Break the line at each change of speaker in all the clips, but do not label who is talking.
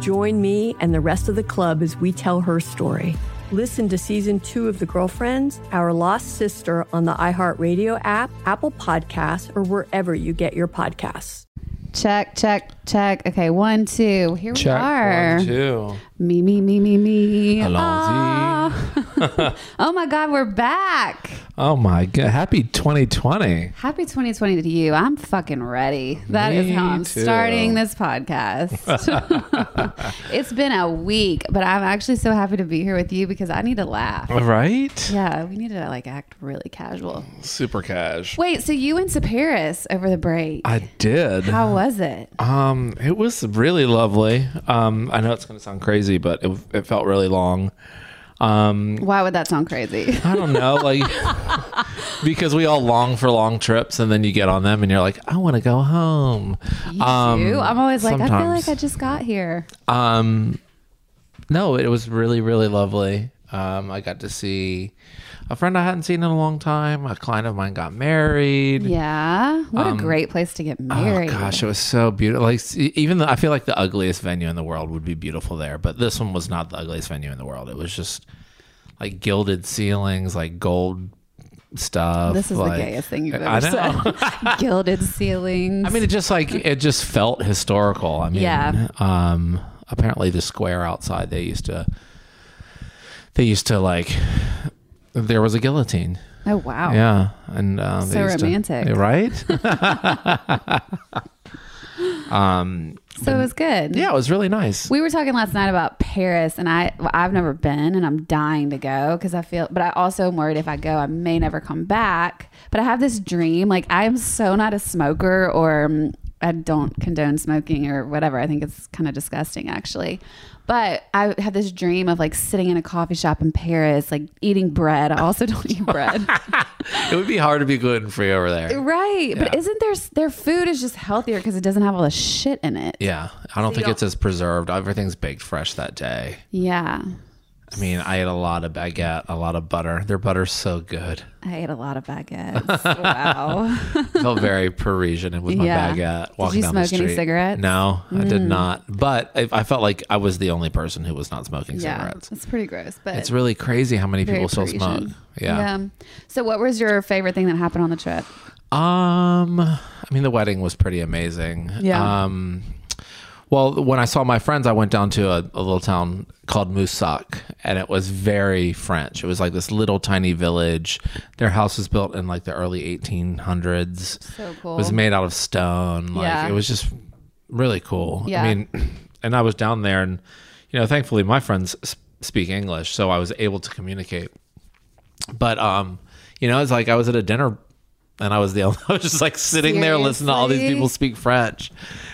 Join me and the rest of the club as we tell her story. Listen to season two of The Girlfriends, Our Lost Sister on the iHeartRadio app, Apple Podcasts, or wherever you get your podcasts.
Check, check, check. Okay, one, two. Here we
Check.
are.
One, two.
Me, me, me, me, me.
Allons-y.
Ah. oh my God, we're back.
Oh my god! Happy 2020.
Happy 2020 to you. I'm fucking ready. That is
Me
how I'm
too.
starting this podcast. it's been a week, but I'm actually so happy to be here with you because I need to laugh.
Right?
Yeah, we need to like act really casual.
Super cash.
Wait, so you went to Paris over the break.
I did.
How was it?
Um, it was really lovely. Um, I know it's gonna sound crazy, but it, it felt really long. Um,
Why would that sound crazy?
I don't know, like because we all long for long trips, and then you get on them, and you're like, I want to go home.
You
Um,
do? I'm always like, I feel like I just got here.
Um, no, it was really, really lovely. Um, I got to see a friend I hadn't seen in a long time. A client of mine got married.
Yeah. What a great place to get married.
Um, Oh gosh, it was so beautiful. Like even the, I feel like the ugliest venue in the world would be beautiful there, but this one was not the ugliest venue in the world. It was just like gilded ceilings, like gold stuff.
This is
like-
the gayest thing you've
I
ever
know.
said. Gilded ceilings.
I mean, it just like it just felt historical. I mean,
Yeah.
Um, apparently, the square outside they used to they used to like there was a guillotine.
oh wow.
Yeah, and um,
So
used to-
romantic.
right? um,
So it was good.
yeah, it was really nice.
We were talking last night about Paris, and I well, I've never been, and I'm dying to go because I feel. But I also am worried if I go, I may never come back. But I have this dream, like I am so not a smoker, or um, I don't condone smoking or whatever. I think it's kind of disgusting, actually. But I have this dream of like sitting in a coffee shop in Paris, like eating bread. I also don't eat bread.
it would be hard to be gluten free over there.
right. But isn't their their food is just healthier because it doesn't have all the shit in it.
Yeah, I don't think it's as preserved. Everything's baked fresh that day.
Yeah.
I mean, I ate a lot of baguette, a lot of butter. Their butter's so good.
I ate a lot of baguettes. wow.
I felt very Parisian with my
Yeah.
baguette
Did
walking
you
down the
smoke any
street.
cigarettes? Mm.
No, I did not. But I, I felt like I was the only person who was not smoking
Yeah,
cigarettes.
it's pretty gross, but
It's really crazy how many
very
people still
Parisian.
smoke. Yeah.
So, what was your favorite thing that happened on the trip?
Um, I mean, the wedding was pretty amazing.
Yeah.
Um, well, when I saw my friends, I went down to a, a little town called Moussac, and it was very French. It was like this little tiny village. Their house was built in like the early 1800s.
So cool.
It was made out of stone. Like
Yeah.
it was just really cool.
Yeah.
I mean, and I was down there, and you know, thankfully my friends speak English, so I was able to communicate. But um, you know, it's like I was at a dinner, and I was the only, I was just like sitting there listening to all these people speak French,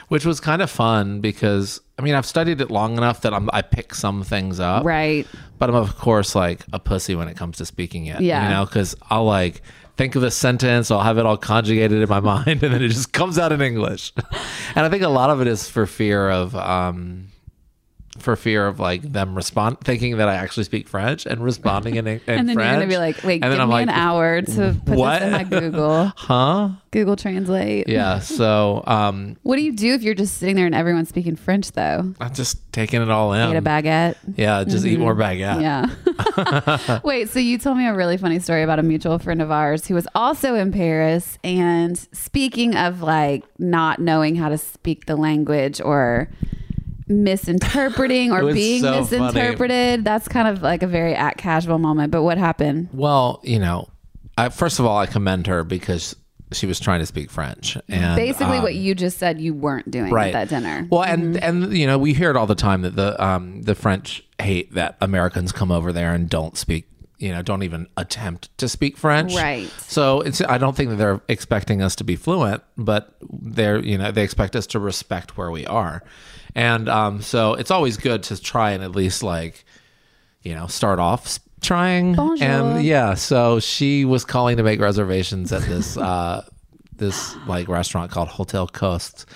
which was kind of fun because I mean I've studied it long enough that I'm I pick some things up,
Right.
but I'm of course like a pussy when it comes to speaking it.
Yeah.
You know, because I'll like think of a sentence, I'll have it all conjugated in my mind, and then it just comes out in English. and I think a lot of it is for fear of um for fear of like them respond thinking that I actually speak French and responding in, in
and then
French.
you're gonna be like, wait,
and
give me an hour to put
what?
this in my Google.
huh?
Google Translate.
Yeah. So um,
What do you do if you're just sitting there and everyone's speaking French though?
I'm just taking it all in.
Eat a baguette.
Yeah, just eat more baguette.
Yeah. Wait, so you told me a really funny story about a mutual friend of ours who was also in Paris. And speaking of like not knowing how to speak the language or misinterpreting or being
so funny.
misinterpreted, that's kind of like a very at casual moment. But what happened?
Well, you know, I, first of all, I commend her because she was trying to speak French, and
Basically,
um,
what you just said you weren't doing
right
at that dinner.
Well, and and you know, we hear it all the time that the um the French hate that Americans come over there and don't speak. You know, don't even attempt to speak French.
Right.
So it's. I don't think that they're expecting us to be fluent, but they're. You know, they expect us to respect where we are, and um. So it's always good to try and at least like, you know, start off trying.
Bonjour.
And yeah, so she was calling to make reservations at this uh this like restaurant called Hotel Costes.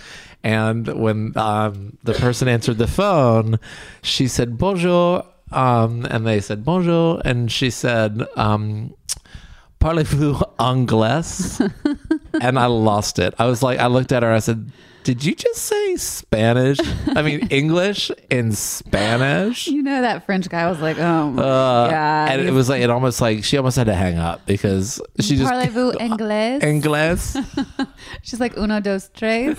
And when um, the person answered the phone, she said bonjour, um, and they said bonjour, and she said, um, "Parlez-vous anglais?" and I lost it. I was like, I looked at her. I said, "Did you just say Spanish? I mean English in Spanish?"
you know that French guy was like, "Oh my
Uh,
god!"
and it was like it almost like she almost had to hang up because she just
Parlez-vous anglais?
English.
She's like uno dos tres.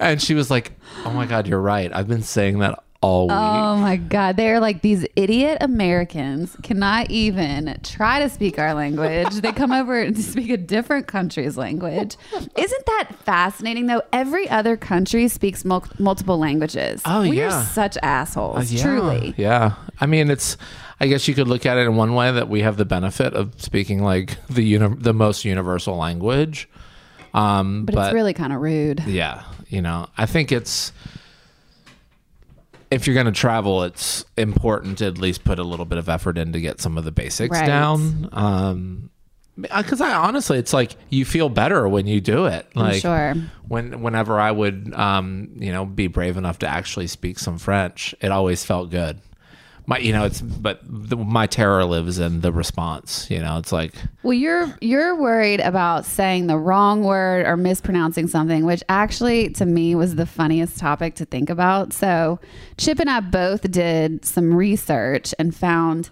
And she was like, "Oh my god, you're right. I've been saying that all week."
Oh my God. They're like these idiot Americans cannot even try to speak our language. they come over and speak a different country's language. Isn't that fascinating though? Every other country speaks mul- multiple languages.
Oh,
we
yeah.
are such assholes,
Uh, yeah,
truly.
Yeah. I mean, it's. I guess you could look at it in one way that we have the benefit of speaking like the uni- the most universal language. Um,
But, it's really kind of rude.
yeah, you know, I think it's if you're going to travel, it's important to at least put a little bit of effort in to get some of the basics
Right.
down. Um, because I honestly, it's like you feel better when you do it. Like
sure.
when whenever I would, um, you know, be brave enough to actually speak some French, it always felt good. My, you know, it's but the, my terror lives in the response. You know, it's like
Well, you're you're worried about saying the wrong word or mispronouncing something, which actually to me was the funniest topic to think about. So, Chip and I both did some research and found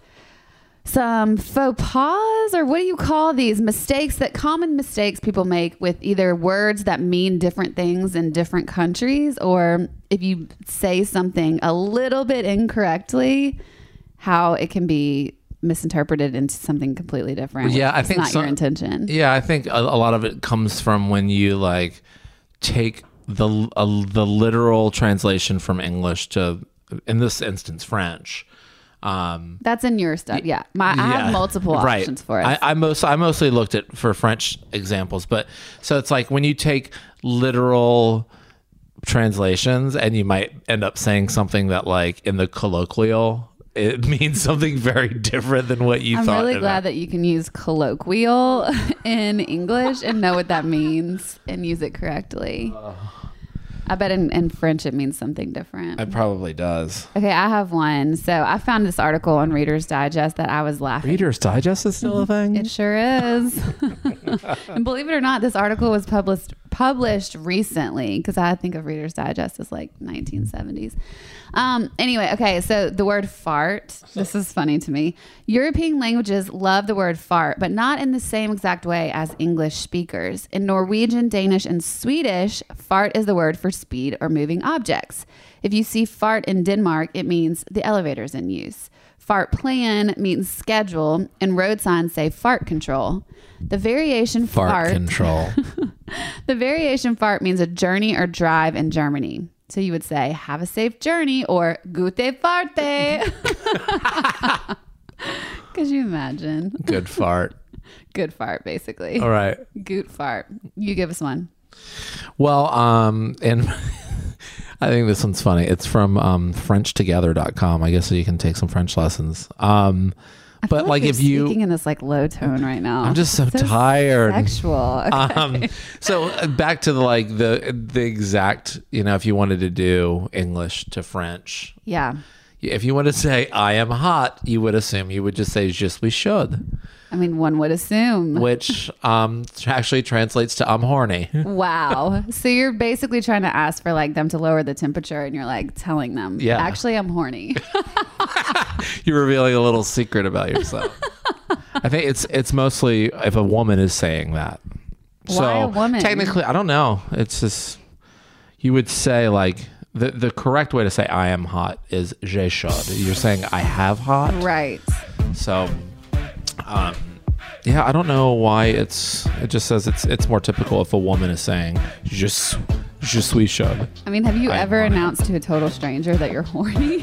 some faux pas or what do you call these mistakes that common mistakes people make with either words that mean different things in different countries? Or if you say something a little bit incorrectly how it can be misinterpreted into something completely different.
Yeah, I think
not
some-
your intention.
Yeah, I think a, a lot of it comes from when you like take the a, the literal translation from English to, in this instance, French. Um,
that's in your stuff yeah my i have multiple
right.
options for it
I, I most I mostly looked at for French examples, but so it's like when you take literal translations and you might end up saying something that like in the colloquial it means something very different than what you
I'm
thought.
I'm
really
glad that you can use colloquial in English and know what that means and use it correctly. I bet in, in French it means something different.
It probably does.
Okay, I have one. So I found this article on Reader's Digest that I was laughing.
Reader's Digest is still a mm-hmm. thing.
It sure is. and believe it or not, this article was published published recently because I think of Reader's Digest as like 1970s. Um, anyway, okay, so the word fart. This is funny to me. European languages love the word fart, but not in the same exact way as English speakers. In Norwegian, Danish, and Swedish, fart is the word for speed or moving objects. If you see fart in Denmark, it means the elevator is in use. Fart plan means schedule, and road signs say fart control. The variation
Fart,
fart,
control.
the variation fart means a journey or drive in Germany. So you would say, have a safe journey or gute farte. Could you imagine?
Good fart.
Good fart, basically.
All right.
Goot fart. You give us one.
Well, um, and I think this one's funny. It's from um, FrenchTogether.com. I guess so you can take some French lessons. Um, but like
you're
if you
speaking in this like low tone right now,
I'm just so tired.
Sexual. Okay.
um so uh, back to the like the the exact you know if you wanted to do english to french
yeah.
if you want to say i am hot you would assume you would just say je suis should.
I mean, one would assume.
which um actually translates to i'm horny
Wow. so you're basically trying to ask for like them to lower the temperature and you're like telling them,
Yeah.
actually, I'm horny.
you're revealing a little secret about yourself i think it's it's mostly if a woman is saying that
Why a woman?
technically i don't know it's just you would say like the, the correct way to say I am hot is j'ai chaud. You're saying I have hot.
right.
So, um, yeah, I don't know why it's. It just says it's it's more typical if a woman is saying suis, je suis chaude.
I mean, have you
I
ever
horny.
announced to a total stranger that you're horny?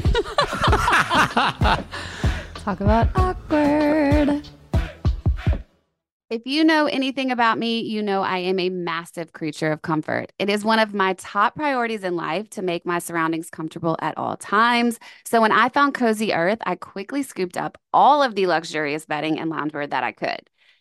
Talk about awkward. If you know anything about me, you know I am a massive creature of comfort. It is one of my top priorities in life to make my surroundings comfortable at all times. So when I found Cozy Earth, I quickly scooped up all of the luxurious bedding and loungewear that I could.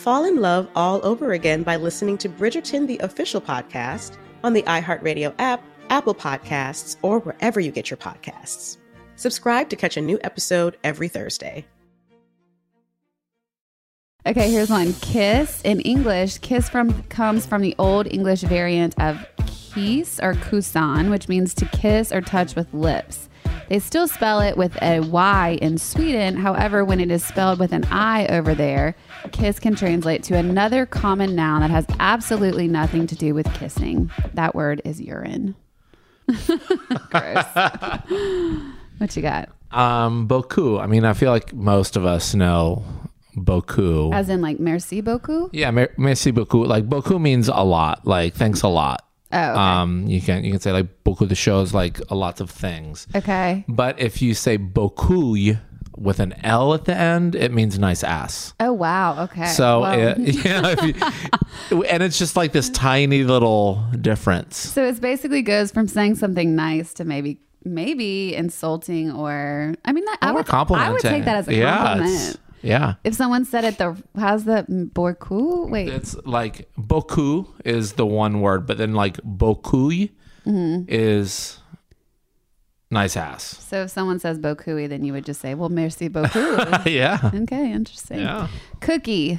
fall in love all over again by listening to Bridgerton, the official podcast, on the iHeartRadio app, Apple Podcasts, or wherever you get your podcasts. Subscribe to catch a new episode every Thursday.
Okay, here's one. Kiss in English. Kiss from comes from the old English variant of kiss or kusan, which means to kiss or touch with lips. They still spell it with a Y in Sweden. However, when it is spelled with an I over there, kiss can translate to another common noun that has absolutely nothing to do with kissing. That word is urine. Gross. what you got?
Um, beaucoup. I mean, I feel like most of us know beaucoup.
As in like merci beaucoup?
yeah, mer- merci beaucoup. Like beaucoup means a lot. Like thanks a lot.
Oh, okay.
Um, you can you can say like beaucoup de choses, like a lots of things.
okay.
But if you say beaucoup with an L at the end, it means nice ass.
Oh wow. Okay.
So,
Well,
yeah, if you- and it's just like this tiny little difference.
so it basically goes from saying something nice to maybe maybe insulting or I mean that I
Or
would
complimenting.
I would take that as a compliment.
it's- Yeah.
if someone said it the how's the beaucoup? Wait.
It's like beaucoup is the one word, but then like beaucoup
Mm-hmm.
is nice ass.
so if someone says beaucoup, then you would just say, "Well, merci beaucoup."
yeah.
okay, interesting.
Yeah.
Cookie.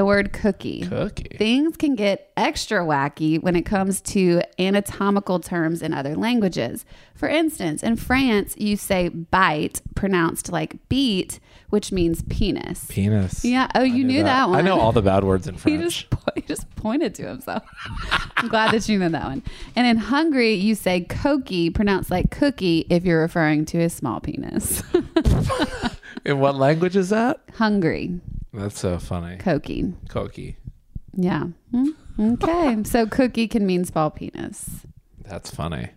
The word cookie.
Cookie.
Things can get extra wacky when it comes to anatomical terms in other languages. For instance, in France, you say bite, pronounced like beat, which means penis.
Penis.
Yeah. Oh, you knew that. one.
I know all the bad words in
He
French.
just po- he just pointed to himself. I'm glad that you know that one. And in Hungary, you say koki, pronounced like cookie, if you're referring to a small penis.
in what language is that?
Hungary,
That's so funny.
koki.
Koki.
Yeah. Hmm. Okay. so cookie can mean small penis.
That's funny.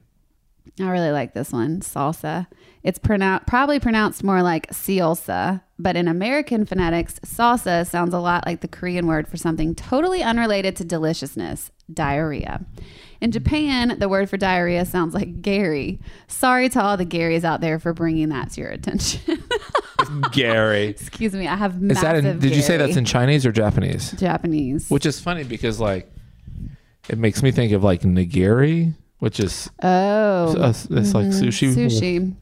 I really like this one, salsa. It's pronoun- probably pronounced more like salsa, but in American phonetics, salsa sounds a lot like the Korean word for something totally unrelated to deliciousness, diarrhea. In Japan, the word for diarrhea sounds like Gary. Sorry to all the Garys out there for bringing that to your attention.
Gary.
Excuse me, I have
Is
massive
that in, did you say that's in Chinese or Japanese?
Japanese?
Which is funny because like it makes me think of like nigiri, which is
oh,
uh, it's like sushi.
sushi.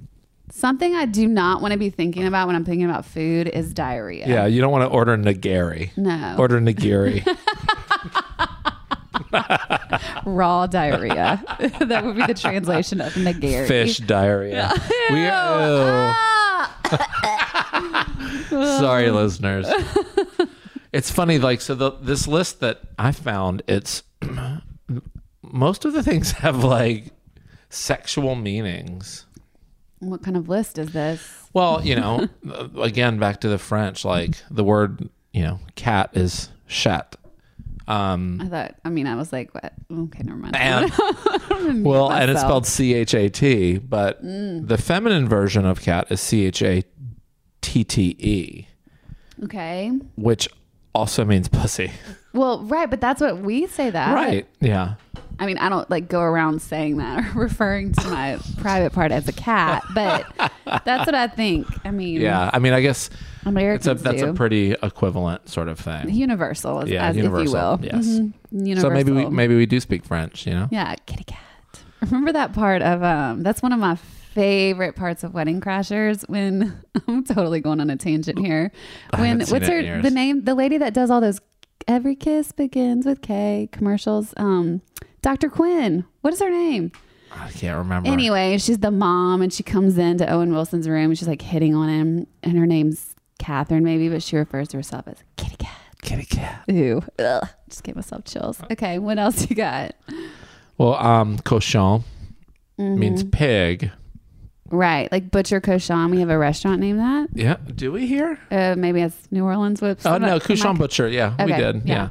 Something I do not want to be thinking about when I'm thinking about food is diarrhea.
Yeah, you don't want to order nigiri.
No.
Order nigiri.
raw diarrhea. that would be the translation of nigiri.
Fish diarrhea. We, ew. Sorry, listeners. It's funny, like so. The, this list that I found, it's most of the things have like sexual meanings.
What kind of list is this?
Well, you know, again, back to the French, like the word, you know, cat is chat. Um,
I thought. I mean, I was like, what? Okay, never mind.
and well, and it's spelled C H A T, but the feminine version of cat is C H A T T E,
okay.
which also means pussy.
Well, right, but that's what we say that.
Right. Yeah.
I mean, I don't like go around saying that or referring to my private part as a cat, but that's what I think. I mean,
Yeah. I mean, I guess
Americans
a that's
do.
a pretty equivalent sort of thing.
universal, as,
Yeah,
as
universal,
if you will.
yes.
Mhm. Universal.
So maybe we maybe we do speak French, you know?
Yeah, kitty cat. Remember that part of um that's one of my favorite parts of Wedding Crashers when I'm totally going on a tangent here. When what's her the name the lady that does all those every kiss begins with K commercials um Dr. Quinn. What is her name?
I can't remember.
Anyway, she's the mom and she comes into Owen Wilson's room and she's like hitting on him and her name's Catherine maybe, but she refers to herself as kitty cat.
Kitty cat.
Ooh. Ugh. Just gave myself chills. Okay, what else you got?
Well, um, cochon
Mm-hmm.
means pig.
Right, like Butcher Cochon. We have a restaurant named that.
Yeah. Do we here?
Uh, maybe it's New Orleans. Whoops.
Oh no,
I-
Butcher. Yeah, we did.
yeah.
Yeah.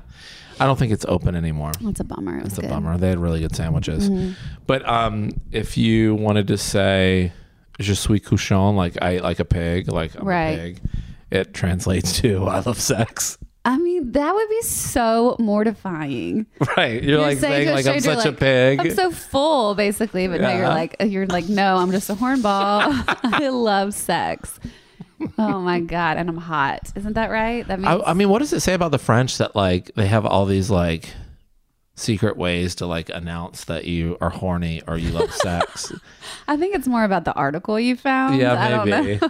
I don't think it's open anymore.
That's a bummer. It was
It's a bummer. They had really good sandwiches.
Mm-hmm.
But um, if you wanted to say "Je suis cochon," like I like a pig, like I'm
Right.
a pig, it translates to "I love sex."
I mean, that would be so mortifying.
Right? You're, like saying,
a
like I'm such a pig.
I'm so full, basically. But no, you're like you're like no, I'm just a hornball. I love sex. Oh my god, and I'm hot. Isn't that right? That means
I, I mean, what does it say about the French that like they have all these like secret ways to like announce that you are horny or you love sex?
I think it's more about the article you found. I
yeah,
don't know.
maybe.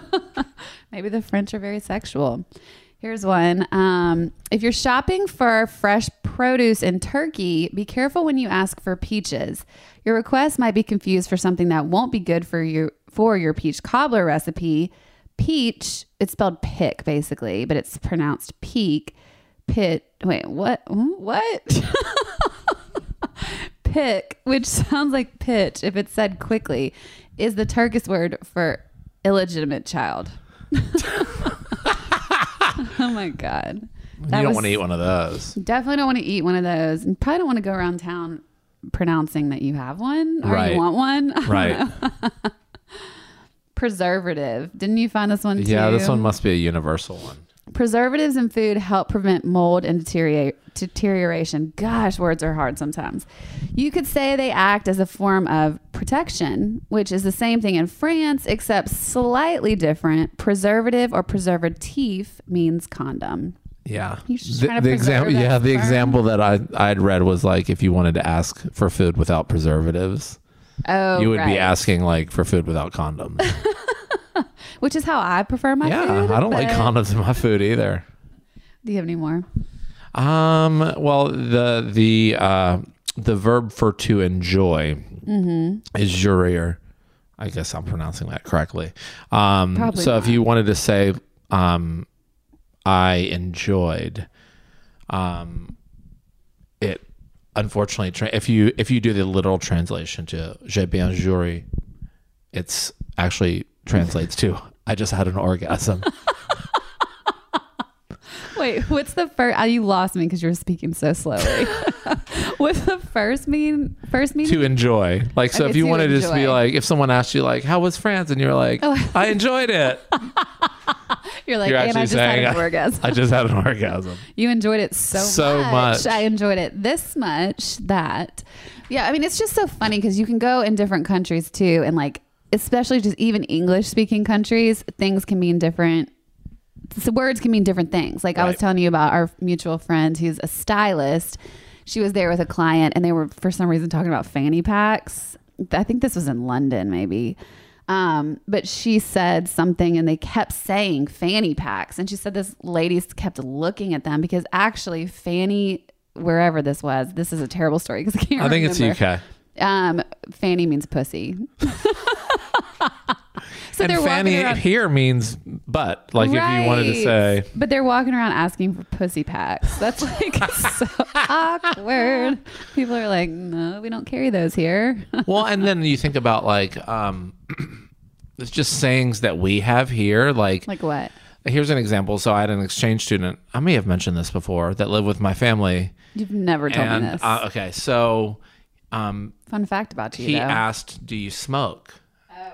Maybe the French are very sexual. Here's one. Um, if you're shopping for fresh produce in Turkey, be careful when you ask for peaches. Your request might be confused for something that won't be good for you for your peach cobbler recipe. Peach, it's spelled pick basically, but it's pronounced peak. Pit. Wait, what? What? pick, which sounds like pitch if it's said quickly, is the Turkish word for illegitimate child. oh my god.
you don't want to eat one of those.
Definitely don't want to eat one of those. And probably don't want to go around town pronouncing that you have one or
Right.
you want one.
Right.
preservative. Didn't you find this one too?
Yeah, this one must be a universal one.
Preservatives in food help prevent mold and deterioration. Gosh, words are hard sometimes. You could say they act as a form of protection, which is the same thing in France, except slightly different. Preservative or preservatif means condom.
Yeah. The, the example,
that
yeah, the example that I I'd read was like if you wanted to ask for food without preservatives,
Oh,
you would be asking like for food without condoms.
which is how I prefer my food.
yeah,
food.
I don't like condoms in my food either.
Do you have any more?
Um, well, the the uh, the verb for to enjoy
Mm-hmm.
is jouir. I guess I'm pronouncing that correctly. Um,
Probably
so if you wanted to say, um, I enjoyed, um, it. Unfortunately, tra- if you if you do the literal translation to j'ai bien jouri, it's actually translates to I just had an orgasm.
Wait, what's the first? Oh, uh, you lost me because you were speaking so slowly. what's the first mean? First meaning?
to enjoy. Like, so
Okay,
if you wanted to just be like, if someone asked you, like, how was France? And you're like,
Oh.
I enjoyed it.
You're like,
You're
and I just had an orgasm.
I just had an orgasm.
You enjoyed it so,
So much.
I enjoyed it this much that, yeah, I mean, it's just so funny because you can go in different countries too. And like, especially just even English speaking countries, things can mean different. So words can mean different things. Like I was telling you about our mutual friend who's a stylist. She was there with a client and they were, for some reason, talking about fanny packs. I think this was in London, maybe. Um, but she said something and they kept saying fanny packs. And she said this lady kept looking at them because actually, fanny, wherever this was, this is a terrible story because I can't
I think it's. UK.
Um, fanny means pussy. so
and
they're
fanny
walking around.
here means butt. Like if you wanted to say,
But they're walking around asking for pussy packs. That's like so awkward. People are like, no, we don't carry those here.
well, and then you think about like, um, it's just sayings that we have here. Like,
like what?
here's an example. So I had an exchange student. I may have mentioned this before that lived with my family.
You've never told
and
me this.
uh, okay, so um,
Fun fact about you,
he
though.
asked, "Do you smoke?"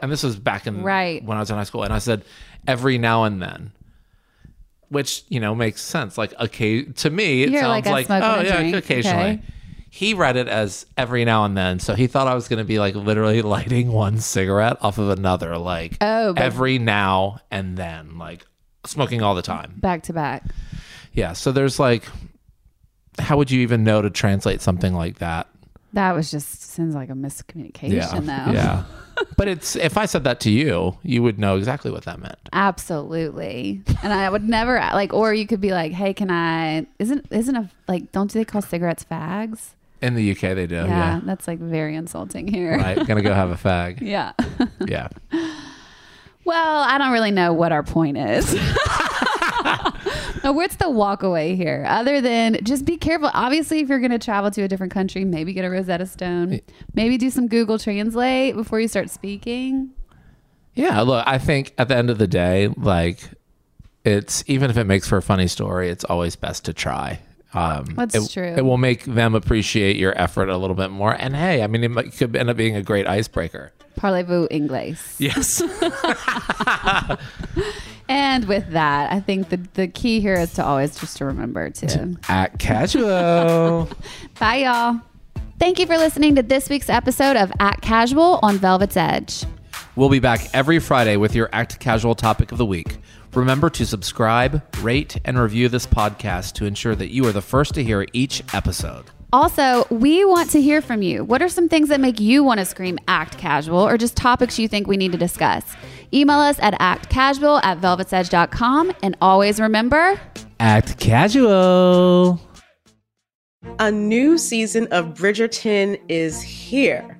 And this was back in
Right.
when I was in high school, and I said, "Every now and then," which you know makes sense. Like, okay, to me, it
You're
sounds
like,
like, oh yeah,
drink,
occasionally.
okay.
He read it as every now and then, so he thought I was going to be like literally lighting one cigarette off of another, like
Oh,
every now and then, like smoking all the time.
back to back.
Yeah, so there's like, how would you even know to translate something like that?
That was just seems like a miscommunication, though.
Yeah. but it's if I said that to you, you would know exactly what that meant.
Absolutely. And I would never like, or you could be like, "Hey, can I?" Isn't isn't a like? Don't they call cigarettes fags?
In the UK, they do.
yeah,
Yeah.
that's like very insulting here.
Right. Gonna go have a fag.
Yeah.
Yeah.
Well, I don't really know what our point is. Uh, What's the walk away here? Other than just be careful. Obviously, if you're going to travel to a different country, maybe get a Rosetta Stone. Maybe do some Google Translate before you start speaking.
Yeah. Look, I think at the end of the day, like, it's even if it makes for a funny story, it's always best to try. Um,
That's
it,
true.
It will make them appreciate your effort a little bit more. And hey, I mean, it might, could end up being a great icebreaker.
Parlez-vous anglais?
Yes.
And with that, I think the, the key here is to always just to remember to
Act casual.
Bye, y'all. Thank you for listening to this week's episode of Act Casual on Velvet's Edge.
We'll be back every Friday with your Act Casual topic of the week. Remember to subscribe, rate, and review this podcast to ensure that you are the first to hear each episode.
Also, we want to hear from you. What are some things that make you want to scream act casual or just topics you think we need to discuss? Email us at actcasual at velvetsedge.com. And always remember,
Act casual.
A new season of Bridgerton is here.